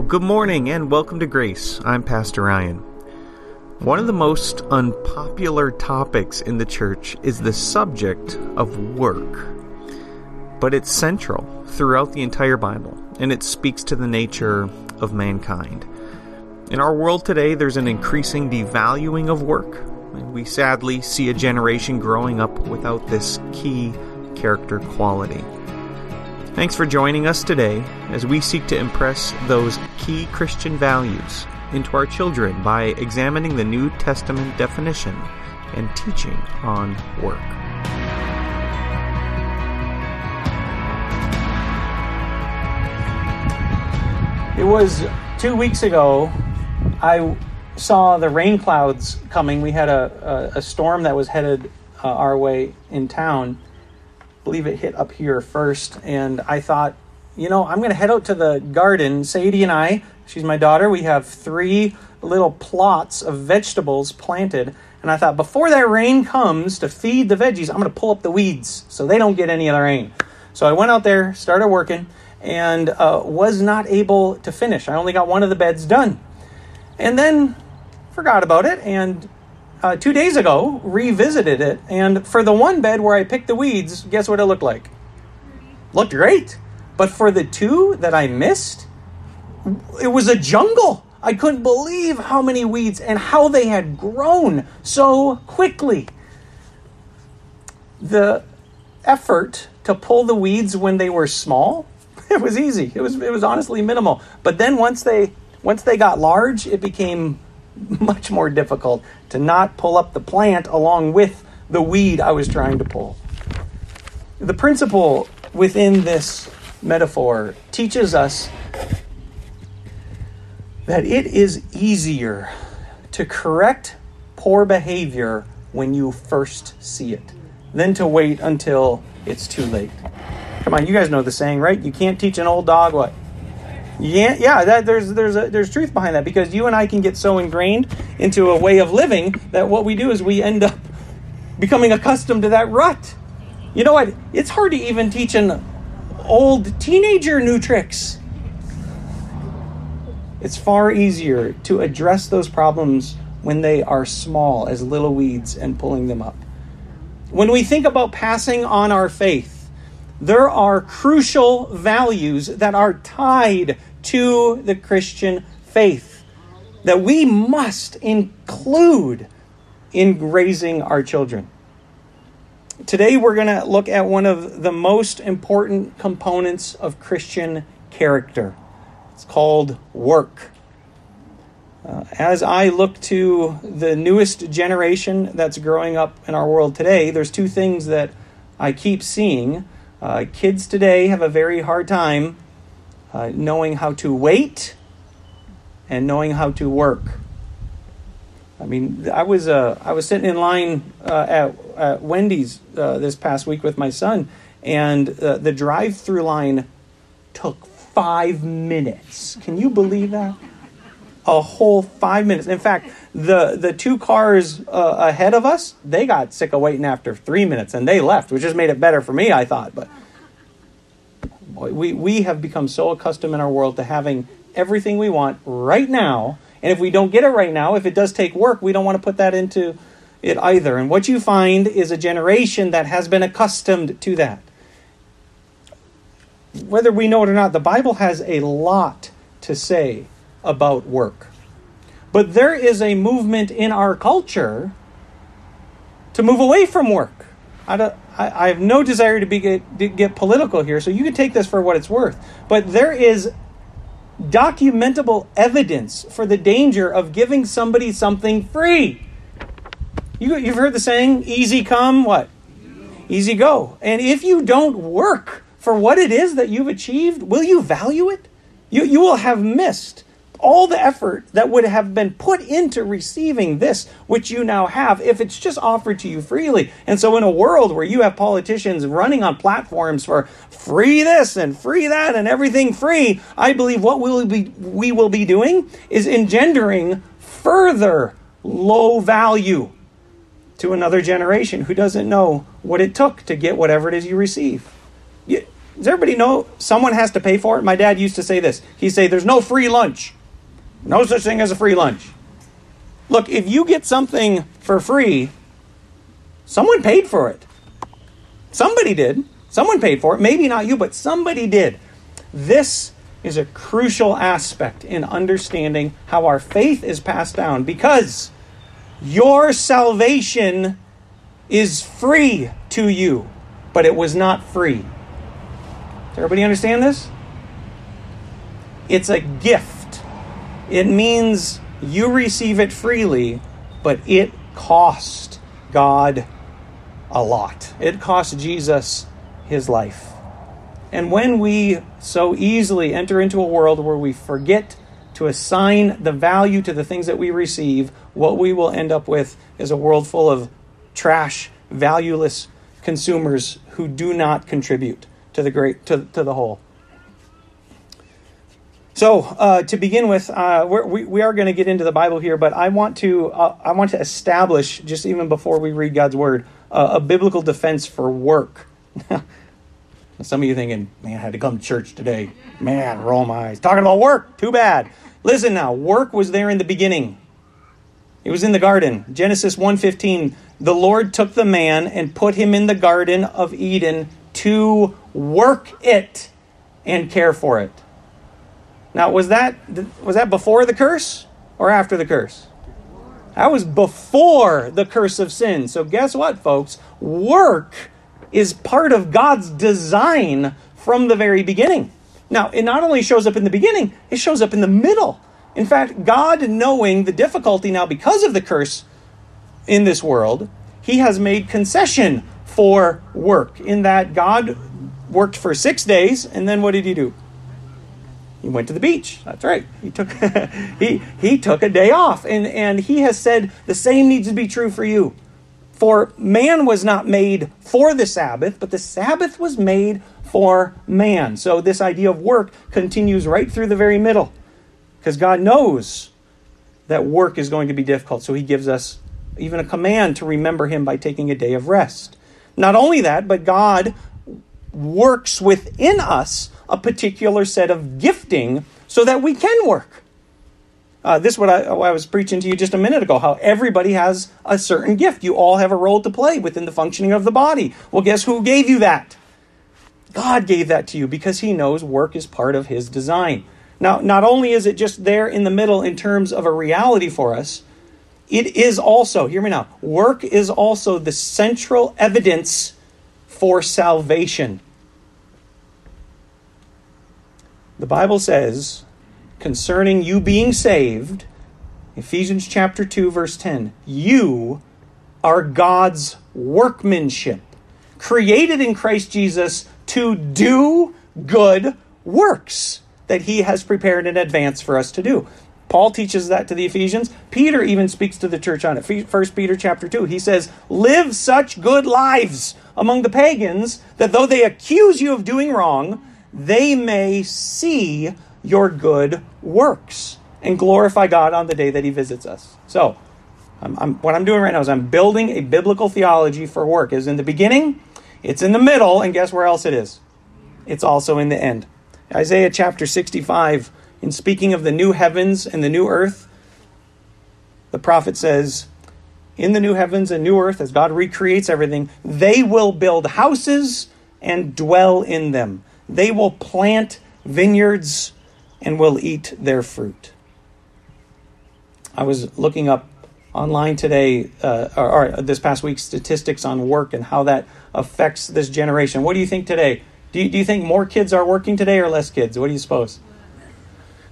Well, good morning and welcome to Grace. I'm Pastor Ryan. One of the most unpopular topics in the church is the subject of work. But it's central throughout the entire Bible, and it speaks to the nature of mankind. In our world today, there's an increasing devaluing of work, and we sadly see a generation growing up without this key character quality. Thanks for joining us today as we seek to impress those key Christian values into our children by examining the New Testament definition and teaching on work. It was two weeks ago. I saw the rain clouds coming. We had a, a, a storm that was headed uh, our way in town believe it hit up here first. And I thought, you know, I'm going to head out to the garden. Sadie and I, she's my daughter, we have three little plots of vegetables planted. And I thought, before that rain comes to feed the veggies, I'm going to pull up the weeds so they don't get any of the rain. So I went out there, started working, and uh, was not able to finish. I only got one of the beds done. And then forgot about it and uh, two days ago revisited it, and for the one bed where I picked the weeds, guess what it looked like? Looked great. But for the two that I missed, it was a jungle. I couldn't believe how many weeds and how they had grown so quickly. The effort to pull the weeds when they were small, it was easy. It was it was honestly minimal. But then once they once they got large, it became much more difficult to not pull up the plant along with the weed I was trying to pull. The principle within this metaphor teaches us that it is easier to correct poor behavior when you first see it than to wait until it's too late. Come on, you guys know the saying, right? You can't teach an old dog what? Yeah, yeah, that, there's there's a, there's truth behind that because you and I can get so ingrained into a way of living that what we do is we end up becoming accustomed to that rut. You know what? It's hard to even teach an old teenager new tricks. It's far easier to address those problems when they are small as little weeds and pulling them up. When we think about passing on our faith, there are crucial values that are tied to the Christian faith that we must include in raising our children. Today, we're going to look at one of the most important components of Christian character. It's called work. Uh, as I look to the newest generation that's growing up in our world today, there's two things that I keep seeing. Uh, kids today have a very hard time uh, knowing how to wait and knowing how to work. I mean, I was uh, I was sitting in line uh, at, at Wendy's uh, this past week with my son, and uh, the drive-through line took five minutes. Can you believe that? A whole five minutes. In fact, the the two cars uh, ahead of us they got sick of waiting after three minutes and they left, which just made it better for me. I thought, but we, we have become so accustomed in our world to having everything we want right now. And if we don't get it right now, if it does take work, we don't want to put that into it either. And what you find is a generation that has been accustomed to that. Whether we know it or not, the Bible has a lot to say about work. But there is a movement in our culture to move away from work. I, don't, I, I have no desire to be get, get political here, so you can take this for what it's worth. But there is documentable evidence for the danger of giving somebody something free. You, you've heard the saying, easy come, what? Easy go. And if you don't work for what it is that you've achieved, will you value it? You, you will have missed all the effort that would have been put into receiving this which you now have if it's just offered to you freely. And so, in a world where you have politicians running on platforms for free this and free that and everything free, I believe what we'll be, we will be doing is engendering further low value to another generation who doesn't know what it took to get whatever it is you receive. You, Does everybody know someone has to pay for it? My dad used to say this. He'd say, There's no free lunch. No such thing as a free lunch. Look, if you get something for free, someone paid for it. Somebody did. Someone paid for it. Maybe not you, but somebody did. This is a crucial aspect in understanding how our faith is passed down because your salvation is free to you, but it was not free. Does everybody understand this? It's a gift. It means you receive it freely, but it cost God a lot. It cost Jesus his life. And when we so easily enter into a world where we forget to assign the value to the things that we receive, what we will end up with is a world full of trash, valueless consumers who do not contribute to the great to, to the whole. So uh, to begin with, uh, we we are going to get into the Bible here, but I want to uh, I want to establish just even before we read God's word uh, a biblical defense for work. Some of you thinking, man, I had to come to church today. Man, roll my eyes. Talking about work, too bad. Listen now, work was there in the beginning. It was in the garden. Genesis 1:15, the Lord took the man and put him in the garden of Eden to work it and care for it. Now, was that was that before the curse or after the curse? That was before the curse of sin. So guess what, folks? Work is part of God's design from the very beginning. Now, it not only shows up in the beginning, it shows up in the middle. In fact, God, knowing the difficulty now because of the curse in this world, He has made concession for work, in that God worked for six days, and then what did He do? He went to the beach. That's right. He took he he took a day off, and and He has said the same needs to be true for you. For man was not made for the Sabbath, but the Sabbath was made for man. So this idea of work continues right through the very middle. Because God knows that work is going to be difficult. So he gives us even a command to remember him by taking a day of rest. Not only that, but God works within us a particular set of gifting so that we can work. Uh, this is what I, I, was preaching to you just a minute ago how everybody has a certain gift. You all have a role to play within the functioning of the body. Well, guess who gave you that? God gave that to you because He knows work is part of His design. Now, not only is it just there in the middle in terms of a reality for us, it is also, hear me now, work is also the central evidence for salvation. The Bible says concerning you being saved, Ephesians chapter 2 verse 10, you are God's workmanship, created in Christ Jesus to do good works that he has prepared in advance for us to do. Paul teaches that to the Ephesians. Peter even speaks to the church on it. First Peter chapter 2. He says, "Live such good lives among the pagans that though they accuse you of doing wrong, they may see your good works and glorify God on the day that He visits us. So, I'm, I'm, what I'm doing right now is I'm building a biblical theology for work. Is in the beginning, it's in the middle, and guess where else it is? It's also in the end. Isaiah chapter 65, in speaking of the new heavens and the new earth, the prophet says, In the new heavens and new earth, as God recreates everything, they will build houses and dwell in them. They will plant vineyards and will eat their fruit. I was looking up online today, uh, or, or, this past week, statistics on work and how that affects this generation. What do you think today? Do you, do you think more kids are working today or less kids? What do you suppose?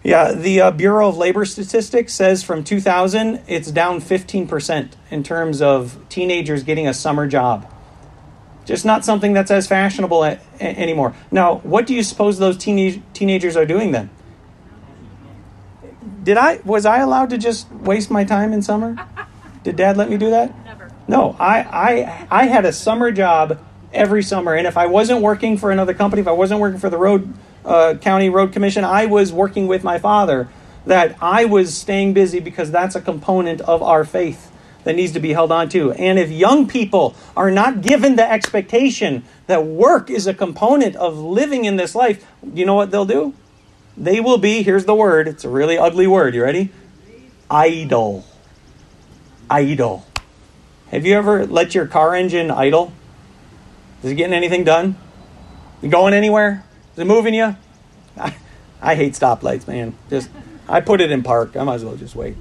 Yeah, the uh, Bureau of Labor Statistics says from 2000, it's down 15% in terms of teenagers getting a summer job. Just not something that's as fashionable a- a- anymore. Now, what do you suppose those teenage- teenagers are doing then? Did I was I allowed to just waste my time in summer? Did Dad let me do that? Never. No, I I I had a summer job every summer, and if I wasn't working for another company, if I wasn't working for the road uh, county road commission, I was working with my father. That I was staying busy because that's a component of our faith that needs to be held on to. And if young people are not given the expectation that work is a component of living in this life, you know what they'll do? They will be, here's the word, it's a really ugly word. You ready? Idle. Idle. Have you ever let your car engine idle? Is it getting anything done? You going anywhere? Is it moving you? I, I hate stoplights, man. Just I put it in park. I might as well just wait.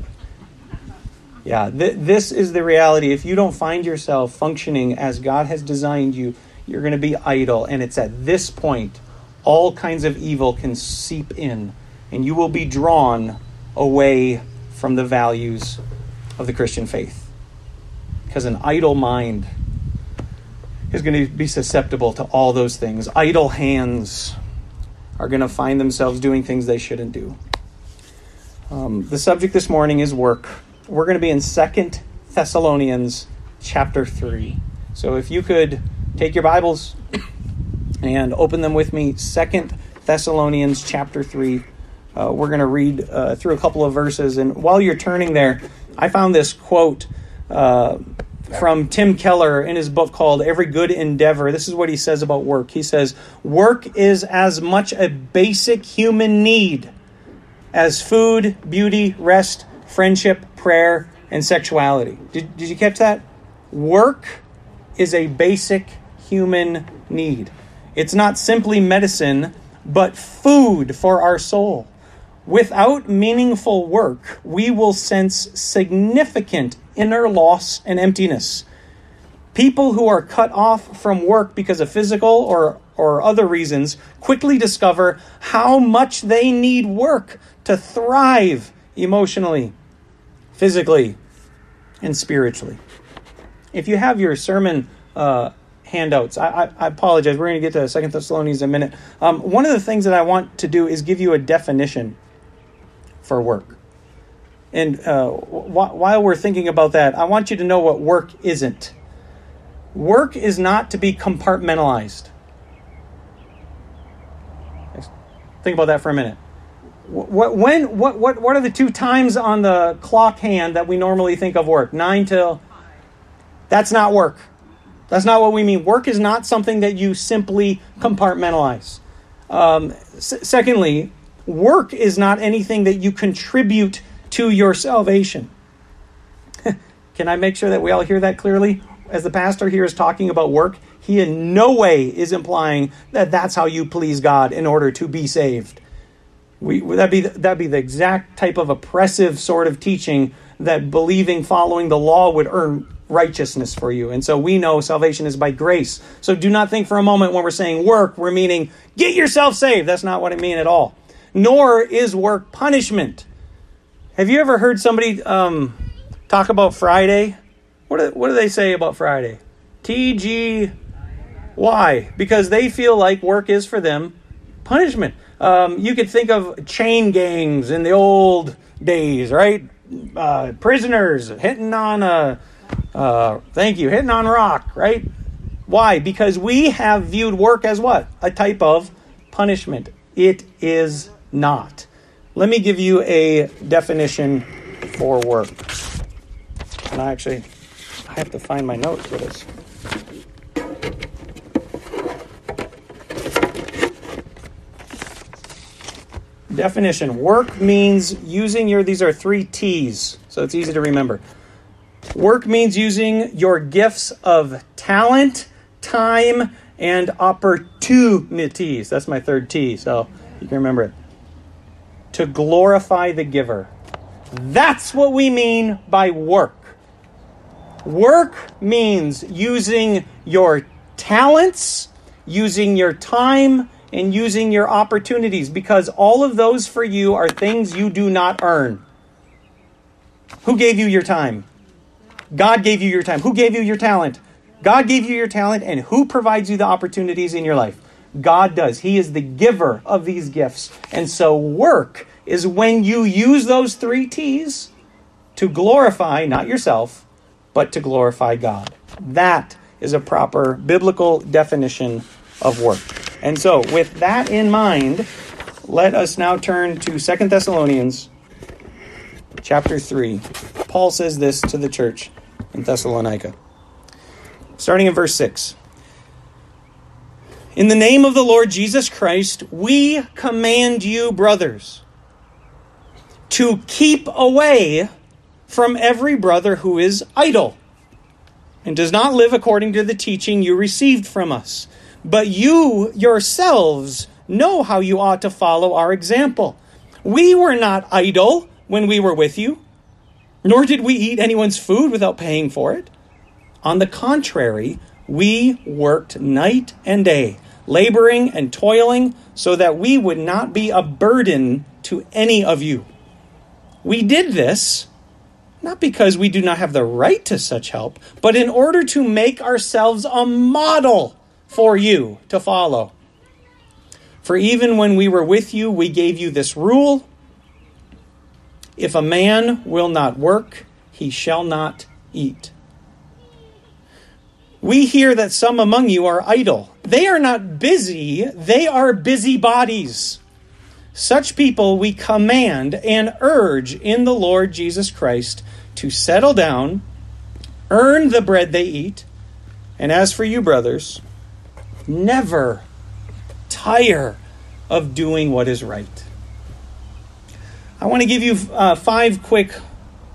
Yeah, th- this is the reality. If you don't find yourself functioning as God has designed you, you're going to be idle. And it's at this point all kinds of evil can seep in, and you will be drawn away from the values of the Christian faith. Because an idle mind is going to be susceptible to all those things. Idle hands are going to find themselves doing things they shouldn't do. Um, the subject this morning is work. We're going to be in Second Thessalonians chapter 3. So if you could take your Bibles and open them with me, Second Thessalonians chapter 3. Uh, we're going to read uh, through a couple of verses. And while you're turning there, I found this quote uh, from Tim Keller in his book called Every Good Endeavor. This is what he says about work. He says, Work is as much a basic human need as food, beauty, rest, friendship, prayer, and sexuality. Did, did you catch that? Work is a basic human need. It's not simply medicine, but food for our soul. Without meaningful work, we will sense significant inner loss and emptiness. People who are cut off from work because of physical or, or other reasons quickly discover how much they need work to thrive emotionally, physically, and spiritually. If you have your sermon uh, handouts, I, I, I, apologize. We're going to get to Second Thessalonians in a minute. Um, one of the things that I want to do is give you a definition for work. And uh, wh- while we're thinking about that, I want you to know what work isn't. Work is not to be compartmentalized. Think about that for a minute. What, when, what, what, what are the two times on the clock hand that we normally think of work? Nine till. That's not work. That's not what we mean. Work is not something that you simply compartmentalize. Um, s- secondly, work is not anything that you contribute to your salvation. Can I make sure that we all hear that clearly? As the pastor here is talking about work, he in no way is implying that that's how you please God in order to be saved. We, that'd, be, that'd be the exact type of oppressive sort of teaching that believing following the law would earn righteousness for you. And so we know salvation is by grace. So do not think for a moment when we're saying work, we're meaning get yourself saved. That's not what I mean at all. Nor is work punishment. Have you ever heard somebody um, talk about Friday? What do, what do they say about Friday? TG. Why? Because they feel like work is for them punishment. Um, you could think of chain gangs in the old days, right? Uh, prisoners hitting on a, uh, thank you, hitting on rock, right? Why? Because we have viewed work as what? A type of punishment. It is not. Let me give you a definition for work. And I actually, I have to find my notes for this. Definition work means using your, these are three T's, so it's easy to remember. Work means using your gifts of talent, time, and opportunities. That's my third T, so you can remember it. To glorify the giver. That's what we mean by work. Work means using your talents, using your time, and using your opportunities because all of those for you are things you do not earn. Who gave you your time? God gave you your time. Who gave you your talent? God gave you your talent, and who provides you the opportunities in your life? God does. He is the giver of these gifts. And so, work is when you use those three T's to glorify not yourself, but to glorify God. That is a proper biblical definition of work. And so, with that in mind, let us now turn to Second Thessalonians chapter 3. Paul says this to the church in Thessalonica. Starting in verse 6. In the name of the Lord Jesus Christ, we command you, brothers, to keep away from every brother who is idle and does not live according to the teaching you received from us. But you yourselves know how you ought to follow our example. We were not idle when we were with you, nor did we eat anyone's food without paying for it. On the contrary, we worked night and day, laboring and toiling, so that we would not be a burden to any of you. We did this not because we do not have the right to such help, but in order to make ourselves a model for you to follow. For even when we were with you, we gave you this rule if a man will not work, he shall not eat. We hear that some among you are idle. They are not busy, they are busybodies. Such people we command and urge in the Lord Jesus Christ to settle down, earn the bread they eat, and as for you, brothers, never tire of doing what is right. I want to give you uh, five quick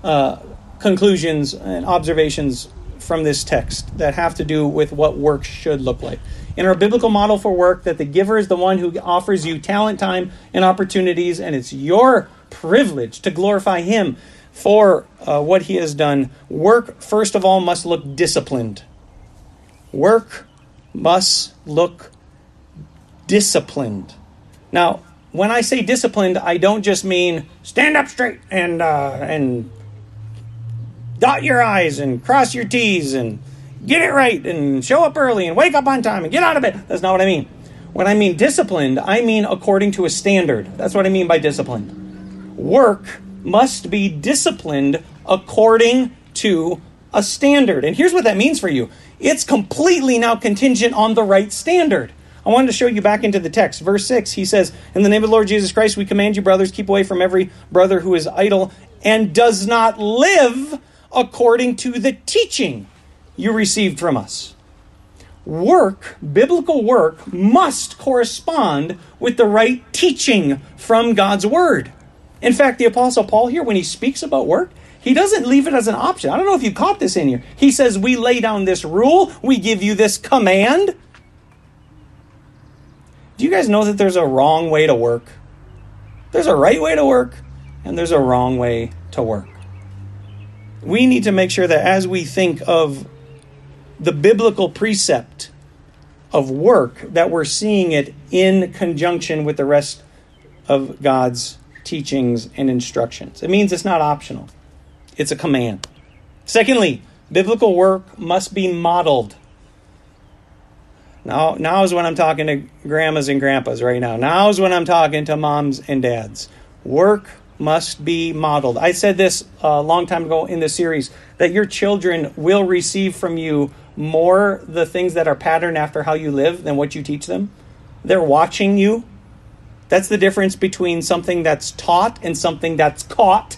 uh, conclusions and observations from this text that have to do with what work should look like. In our biblical model for work, that the giver is the one who offers you talent, time, and opportunities, and it's your privilege to glorify Him for uh, what He has done. Work, first of all, must look disciplined. Work must look disciplined. Now, when I say disciplined, I don't just mean stand up straight and uh, and dot your I's and cross your T's and get it right and show up early and wake up on time and get out of bed. That's not what I mean. When I mean disciplined, I mean according to a standard. That's what I mean by disciplined. Work must be disciplined according to a standard. And here's what that means for you it's completely now contingent on the right standard. I wanted to show you back into the text. Verse 6, he says, In the name of the Lord Jesus Christ, we command you, brothers, keep away from every brother who is idle and does not live according to the teaching you received from us. Work, biblical work, must correspond with the right teaching from God's Word. In fact, the Apostle Paul here, when he speaks about work, he doesn't leave it as an option. I don't know if you caught this in here. He says, We lay down this rule, we give you this command. Do you guys know that there's a wrong way to work? There's a right way to work, and there's a wrong way to work. We need to make sure that as we think of the biblical precept of work that we're seeing it in conjunction with the rest of God's teachings and instructions. It means it's not optional, it's a command. Secondly, biblical work must be modeled. Now, now is when I'm talking to grandmas and grandpas right now. Now is when I'm talking to moms and dads. Work must be modeled. I said this a long time ago in the series that your children will receive from you more the things that are patterned after how you live than what you teach them. They're watching you. That's the difference between something that's taught and something that's caught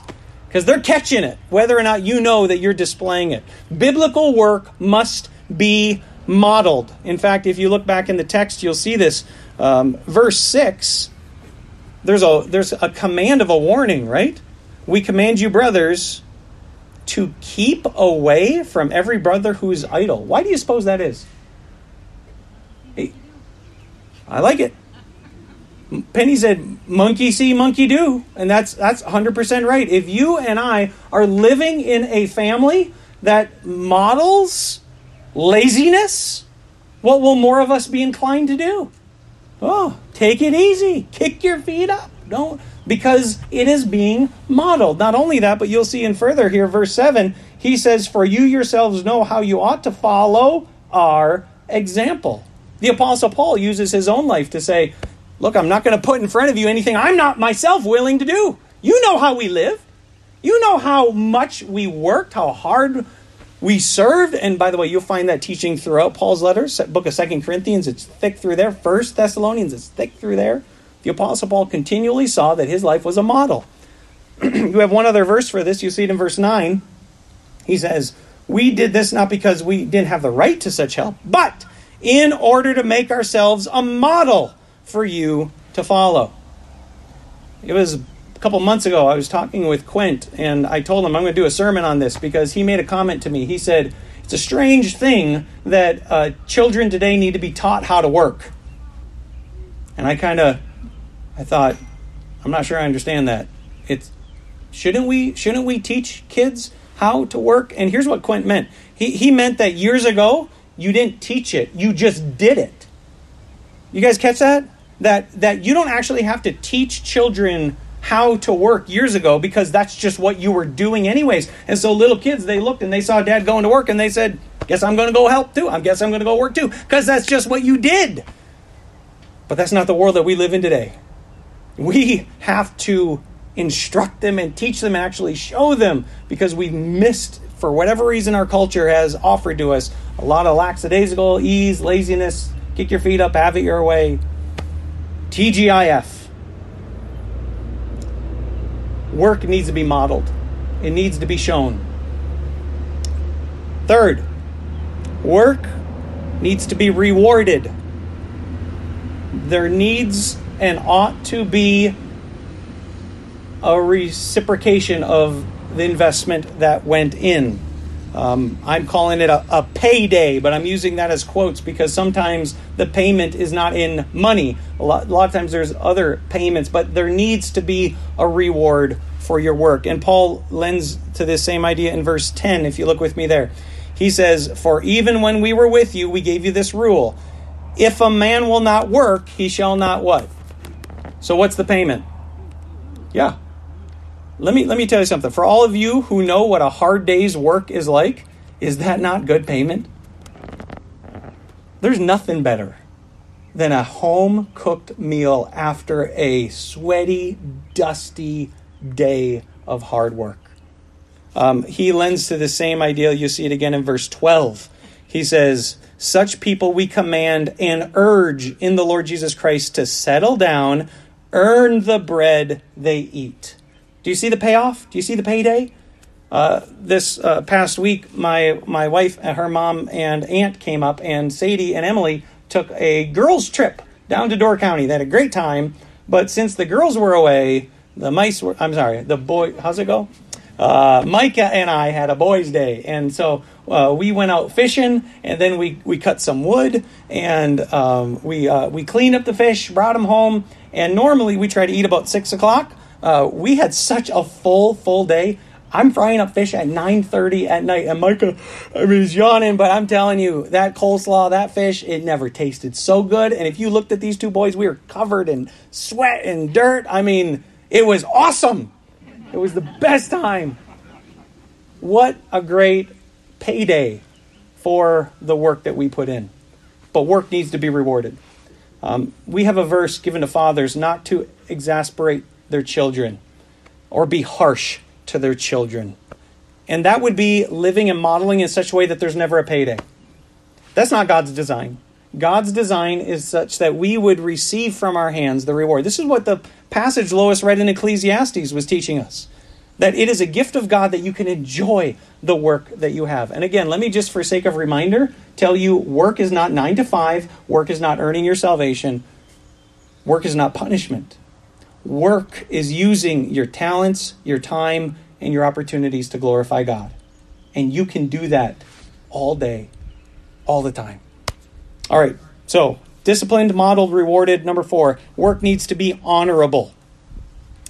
because they're catching it, whether or not you know that you're displaying it. Biblical work must be modeled. In fact, if you look back in the text, you'll see this. Um, verse 6, there's a, there's a command of a warning, right? We command you, brothers, to keep away from every brother who is idle. Why do you suppose that is? I like it. Penny said, "Monkey see, monkey do," and that's that's 100% right. If you and I are living in a family that models laziness, what will more of us be inclined to do? Oh, take it easy. Kick your feet up. Don't because it is being modeled. Not only that, but you'll see in further here, verse 7, he says, For you yourselves know how you ought to follow our example. The Apostle Paul uses his own life to say, Look, I'm not going to put in front of you anything I'm not myself willing to do. You know how we live. You know how much we worked, how hard we served. And by the way, you'll find that teaching throughout Paul's letters. Book of Second Corinthians, it's thick through there. First Thessalonians, it's thick through there. The Apostle Paul continually saw that his life was a model. you have one other verse for this. You see it in verse 9. He says, We did this not because we didn't have the right to such help, but in order to make ourselves a model for you to follow. It was a couple months ago, I was talking with Quint, and I told him I'm going to do a sermon on this because he made a comment to me. He said, It's a strange thing that uh, children today need to be taught how to work. And I kind of, I thought, I'm not sure I understand that. It's shouldn't we shouldn't we teach kids how to work? And here's what Quint meant. He he meant that years ago you didn't teach it, you just did it. You guys catch that? That that you don't actually have to teach children how to work years ago because that's just what you were doing anyways. And so little kids they looked and they saw dad going to work and they said, "Guess I'm going to go help too. I guess I'm going to go work too." Because that's just what you did. But that's not the world that we live in today. We have to instruct them and teach them and actually show them because we've missed, for whatever reason, our culture has offered to us a lot of lackadaisical ease, laziness, kick your feet up, have it your way. TGIF. Work needs to be modeled, it needs to be shown. Third, work needs to be rewarded. There needs and ought to be a reciprocation of the investment that went in. Um, I'm calling it a, a payday, but I'm using that as quotes because sometimes the payment is not in money. A lot, a lot of times there's other payments, but there needs to be a reward for your work. And Paul lends to this same idea in verse 10, if you look with me there. He says, For even when we were with you, we gave you this rule. If a man will not work, he shall not what? So what's the payment? Yeah. Let me let me tell you something. For all of you who know what a hard day's work is like, is that not good payment? There's nothing better than a home cooked meal after a sweaty, dusty day of hard work. Um, he lends to the same ideal. You see it again in verse 12. He says, Such people we command and urge in the Lord Jesus Christ to settle down earn the bread they eat. Do you see the payoff? Do you see the payday? Uh, this uh, past week, my my wife, and her mom, and aunt came up, and Sadie and Emily took a girls' trip down to Door County. They had a great time, but since the girls were away, the mice were. I'm sorry, the boy. How's it go? Uh, Micah and I had a boys' day, and so uh, we went out fishing, and then we, we cut some wood, and um, we uh, we cleaned up the fish, brought them home, and normally we try to eat about six o'clock. Uh, we had such a full, full day. I'm frying up fish at 9:30 at night, and Micah, I mean, he's yawning, but I'm telling you, that coleslaw, that fish, it never tasted so good. And if you looked at these two boys, we were covered in sweat and dirt. I mean, it was awesome. It was the best time. What a great payday for the work that we put in. But work needs to be rewarded. Um, we have a verse given to fathers not to exasperate their children or be harsh to their children. And that would be living and modeling in such a way that there's never a payday. That's not God's design. God's design is such that we would receive from our hands the reward. This is what the passage Lois read in Ecclesiastes was teaching us that it is a gift of God that you can enjoy the work that you have. And again, let me just, for sake of reminder, tell you work is not nine to five, work is not earning your salvation, work is not punishment. Work is using your talents, your time, and your opportunities to glorify God. And you can do that all day, all the time. All right, so disciplined, modeled, rewarded. Number four, work needs to be honorable.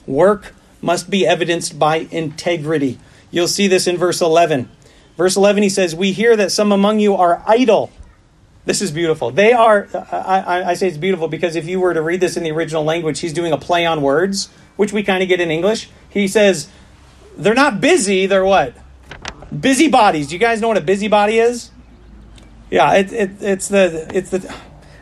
Work must be evidenced by integrity. You'll see this in verse 11. Verse 11, he says, We hear that some among you are idle. This is beautiful. They are, I, I, say it's beautiful because if you were to read this in the original language, he's doing a play on words, which we kind of get in English. He says, They're not busy, they're what? Busybodies. Do you guys know what a busybody is? Yeah, it, it, it's the, it's the,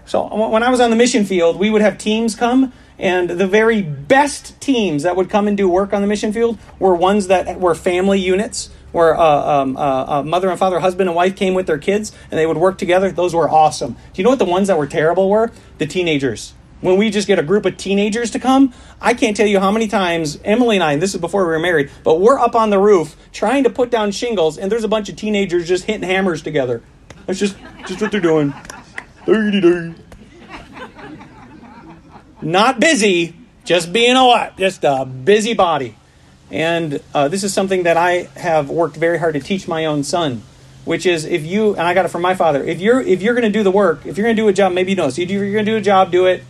so when I was on the mission field, we would have teams come and the very best teams that would come and do work on the mission field were ones that were family units, where uh, um, uh, uh, mother and father, husband and wife came with their kids, and they would work together. Those were awesome. Do you know what the ones that were terrible were? The teenagers. when we just get a group of teenagers to come, I can't tell you how many times Emily and I, and this is before we were married, but we're up on the roof trying to put down shingles, and there's a bunch of teenagers just hitting hammers together. That's just just what they're doing. Not busy, just being a what? Just a busy body. And uh, this is something that I have worked very hard to teach my own son, which is if you and I got it from my father. If you're if you're going to do the work, if you're going to do a job, maybe you know. So if you're going to do a job, do it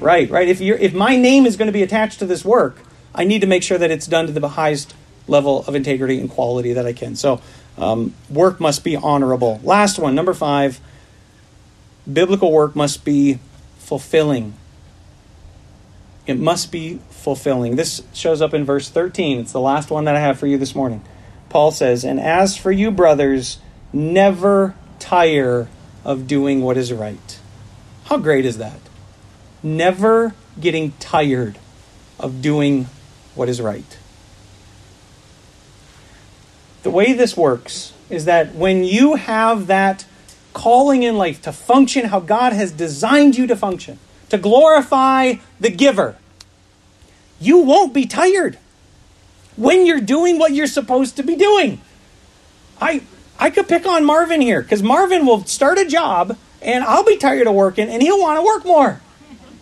right. Right. If you're if my name is going to be attached to this work, I need to make sure that it's done to the highest level of integrity and quality that I can. So um, work must be honorable. Last one, number five. Biblical work must be fulfilling. It must be fulfilling. This shows up in verse 13. It's the last one that I have for you this morning. Paul says, And as for you, brothers, never tire of doing what is right. How great is that? Never getting tired of doing what is right. The way this works is that when you have that calling in life to function how God has designed you to function, to glorify the giver, you won't be tired when you're doing what you're supposed to be doing. I I could pick on Marvin here because Marvin will start a job and I'll be tired of working and he'll want to work more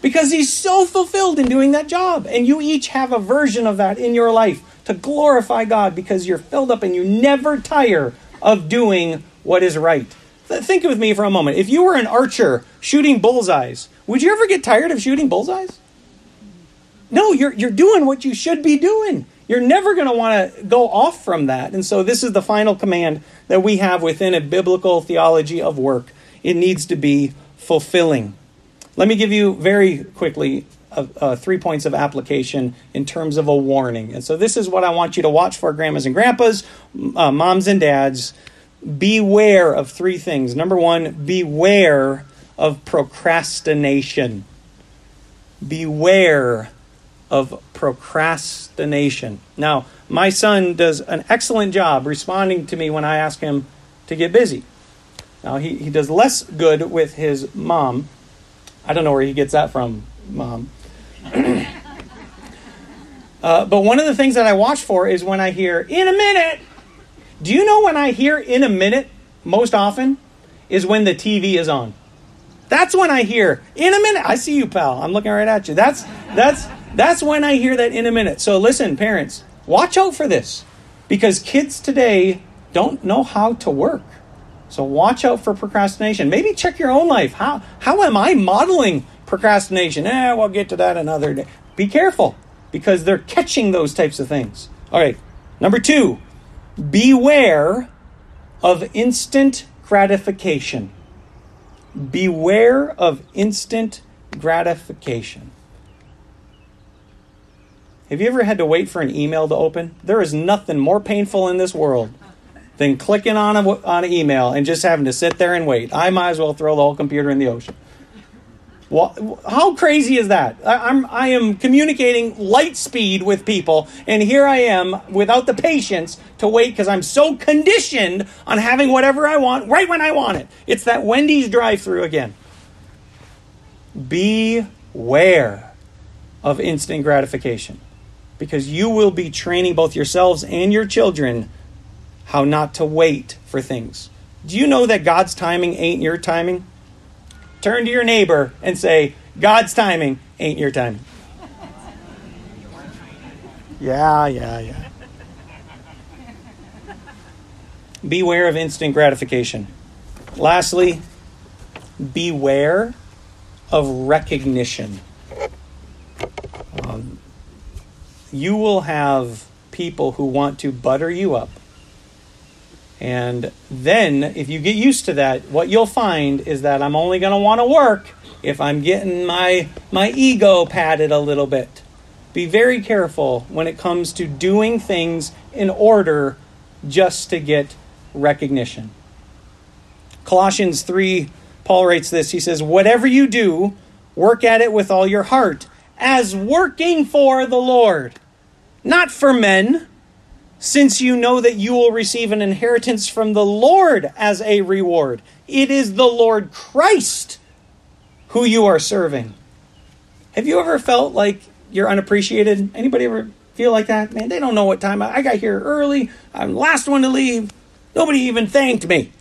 because he's so fulfilled in doing that job. And you each have a version of that in your life to glorify God because you're filled up and you never tire of doing what is right. Think with me for a moment. If you were an archer shooting bullseyes, would you ever get tired of shooting bullseyes? No, you're, you're doing what you should be doing. You're never going to want to go off from that. And so, this is the final command that we have within a biblical theology of work. It needs to be fulfilling. Let me give you very quickly uh, uh, three points of application in terms of a warning. And so, this is what I want you to watch for, grandmas and grandpas, uh, moms and dads. Beware of three things. Number one, beware of procrastination. Beware of procrastination. Now, my son does an excellent job responding to me when I ask him to get busy. Now, he, he does less good with his mom. I don't know where he gets that from, mom. uh, but one of the things that I watch for is when I hear, in a minute. Do you know when I hear in a minute most often? Is when the TV is on. That's when I hear in a minute. I see you, pal. I'm looking right at you. That's that's that's when I hear that in a minute. So listen, parents, watch out for this because kids today don't know how to work. So watch out for procrastination. Maybe check your own life. How how am I modeling procrastination? Eh, we'll get to that another day. Be careful because they're catching those types of things. All right. Number 2, beware of instant gratification. Beware of instant gratification. Have you ever had to wait for an email to open? There is nothing more painful in this world than clicking on, a, on an email and just having to sit there and wait. I might as well throw the whole computer in the ocean. Well, how crazy is that? I, am I am communicating light speed with people, and here I am without the patience to wait because I'm so conditioned on having whatever I want right when I want it. It's that Wendy's drive-through again. Beware of instant gratification because you will be training both yourselves and your children how not to wait for things. Do you know that God's timing ain't your timing? Turn to your neighbor and say, God's timing ain't your timing. Yeah, yeah, yeah. Beware of instant gratification. Lastly, beware of recognition. Um, you will have people who want to butter you up. And then, if you get used to that, what you'll find is that I'm only going to want to work if I'm getting my, my ego padded a little bit. Be very careful when it comes to doing things in order just to get recognition. Colossians 3, Paul writes this. He says, Whatever you do, work at it with all your heart as working for the Lord, not for men, since you know that you will receive an inheritance from the Lord as a reward. It is the Lord Christ who you are serving. Have you ever felt like you're unappreciated? Anybody ever feel like that? Man, they don't know what time I, I got here early. I'm the last one to leave. Nobody even thanked me.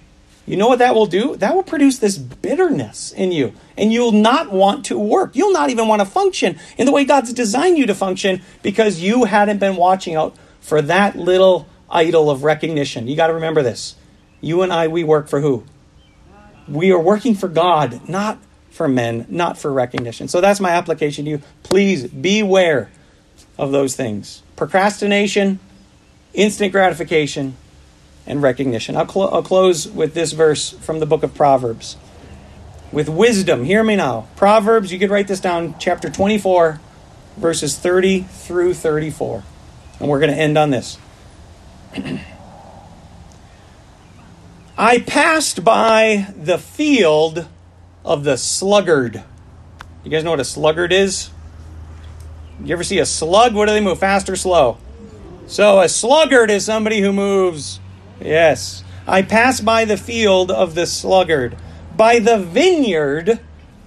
You know what that will do? That will produce this bitterness in you. And you'll not want to work. You'll not even want to function in the way God's designed you to function because you hadn't been watching out for that little idol of recognition. You got to remember this. You and I, we work for who? We are working for God, not for men, not for recognition. So that's my application to you. Please beware of those things procrastination, instant gratification, and recognition. I'll, cl- I'll close with this verse from the book of Proverbs. With wisdom, hear me now. Proverbs, you could write this down, chapter 24, verses 30 through 34. And we're going to end on this. I passed by the field of the sluggard. You guys know what a sluggard is? You ever see a slug? What do they move, fast or slow? So a sluggard is somebody who moves. Yes. I passed by the field of the sluggard, by the vineyard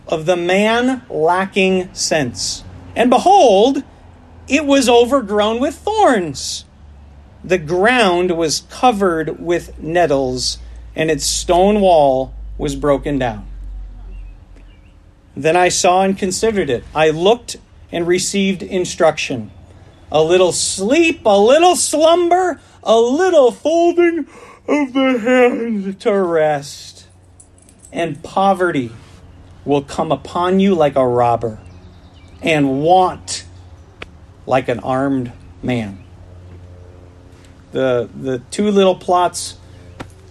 of the man lacking sense. And behold, it was overgrown with thorns. The ground was covered with nettles, and its stone wall was broken down. Then I saw and considered it. I looked and received instruction. A little sleep, a little slumber, a little folding of the hands to rest. And poverty will come upon you like a robber, and want like an armed man. The, the two little plots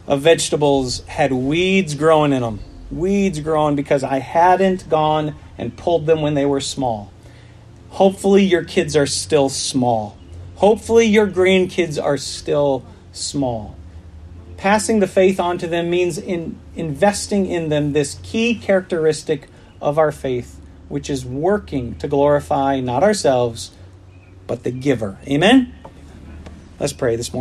of vegetables had weeds growing in them. Weeds growing because I hadn't gone and pulled them when they were small. Hopefully, your kids are still small. Hopefully, your grandkids are still small. Passing the faith on to them means in investing in them this key characteristic of our faith, which is working to glorify not ourselves, but the giver. Amen? Let's pray this morning.